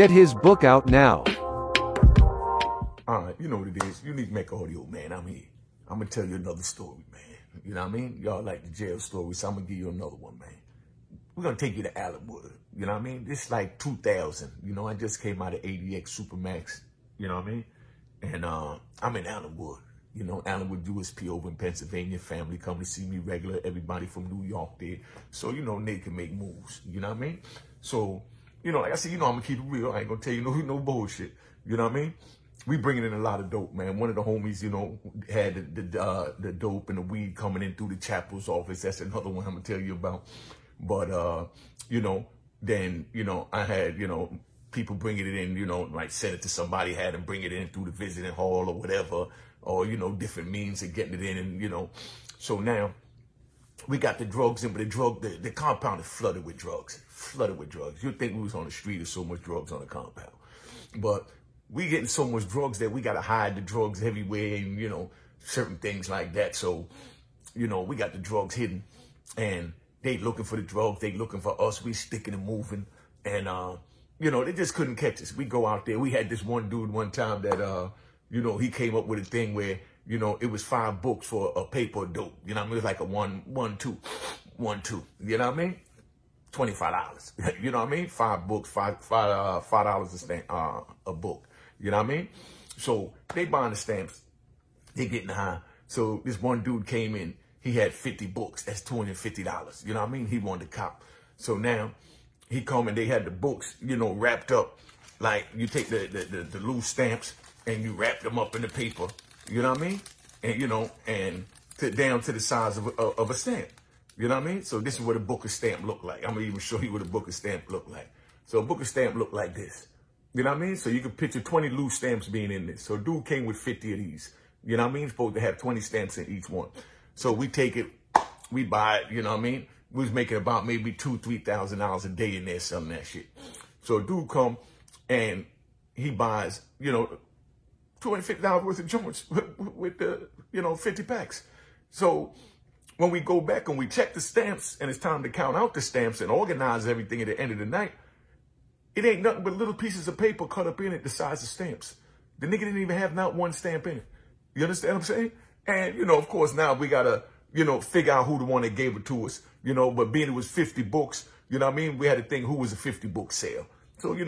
Get his book out now. All right, you know what it is. You need to make audio, man. I'm here. I'm gonna tell you another story, man. You know what I mean? Y'all like the jail story, so I'm gonna give you another one, man. We're gonna take you to Allenwood. You know what I mean? This is like 2000. You know, I just came out of ADX Supermax. You know what I mean? And uh, I'm in Allenwood. You know, Allenwood USP over in Pennsylvania. Family come to see me regular. Everybody from New York there. So, you know, they can make moves. You know what I mean? So, you know, like I said, you know, I'm gonna keep it real. I ain't gonna tell you no, no bullshit. You know what I mean? we bringing in a lot of dope, man. One of the homies, you know, had the the, uh, the dope and the weed coming in through the chapel's office. That's another one I'm gonna tell you about. But uh, you know, then you know, I had you know people bringing it in, you know, like send it to somebody, had them bring it in through the visiting hall or whatever, or you know, different means of getting it in, and you know, so now we got the drugs in, but the drug, the, the compound is flooded with drugs, flooded with drugs. You'd think we was on the street, there's so much drugs on the compound, but we getting so much drugs that we got to hide the drugs everywhere and, you know, certain things like that. So, you know, we got the drugs hidden and they looking for the drugs. They looking for us. We sticking and moving. And, uh, you know, they just couldn't catch us. We go out there. We had this one dude one time that, uh, you know, he came up with a thing where, you know, it was five books for a paper dope. You know I mean? It was like a one, one, two, one, two. You know what I mean? Twenty-five dollars. you know what I mean? Five books, five, five, uh, five dollars a stamp, uh, a book. You know what I mean? So they buying the stamps. They getting high. So this one dude came in. He had 50 books. That's $250. You know what I mean? He wanted to cop. So now he come and they had the books, you know, wrapped up. Like you take the, the, the, the loose stamps and you wrap them up in the paper. You know what I mean? And, you know, and to, down to the size of, of, a stamp. You know what I mean? So this is what a book of stamp look like. I'm to even show you what a book of stamp look like. So a book of stamp look like this. You know what I mean? So you can picture 20 loose stamps being in this. So dude came with 50 of these. You know what I mean? Supposed to have 20 stamps in each one. So we take it, we buy it, you know what I mean? We was making about maybe two, three thousand dollars a day in there selling that shit. So a dude come and he buys, you know, $250 worth of joints with, the, you know, 50 packs. So when we go back and we check the stamps and it's time to count out the stamps and organize everything at the end of the night, it ain't nothing but little pieces of paper cut up in it the size of stamps. The nigga didn't even have not one stamp in it. You understand what I'm saying? And, you know, of course, now we got to, you know, figure out who the one that gave it to us, you know, but being it was 50 books, you know what I mean? We had to think who was a 50 book sale. So, you know,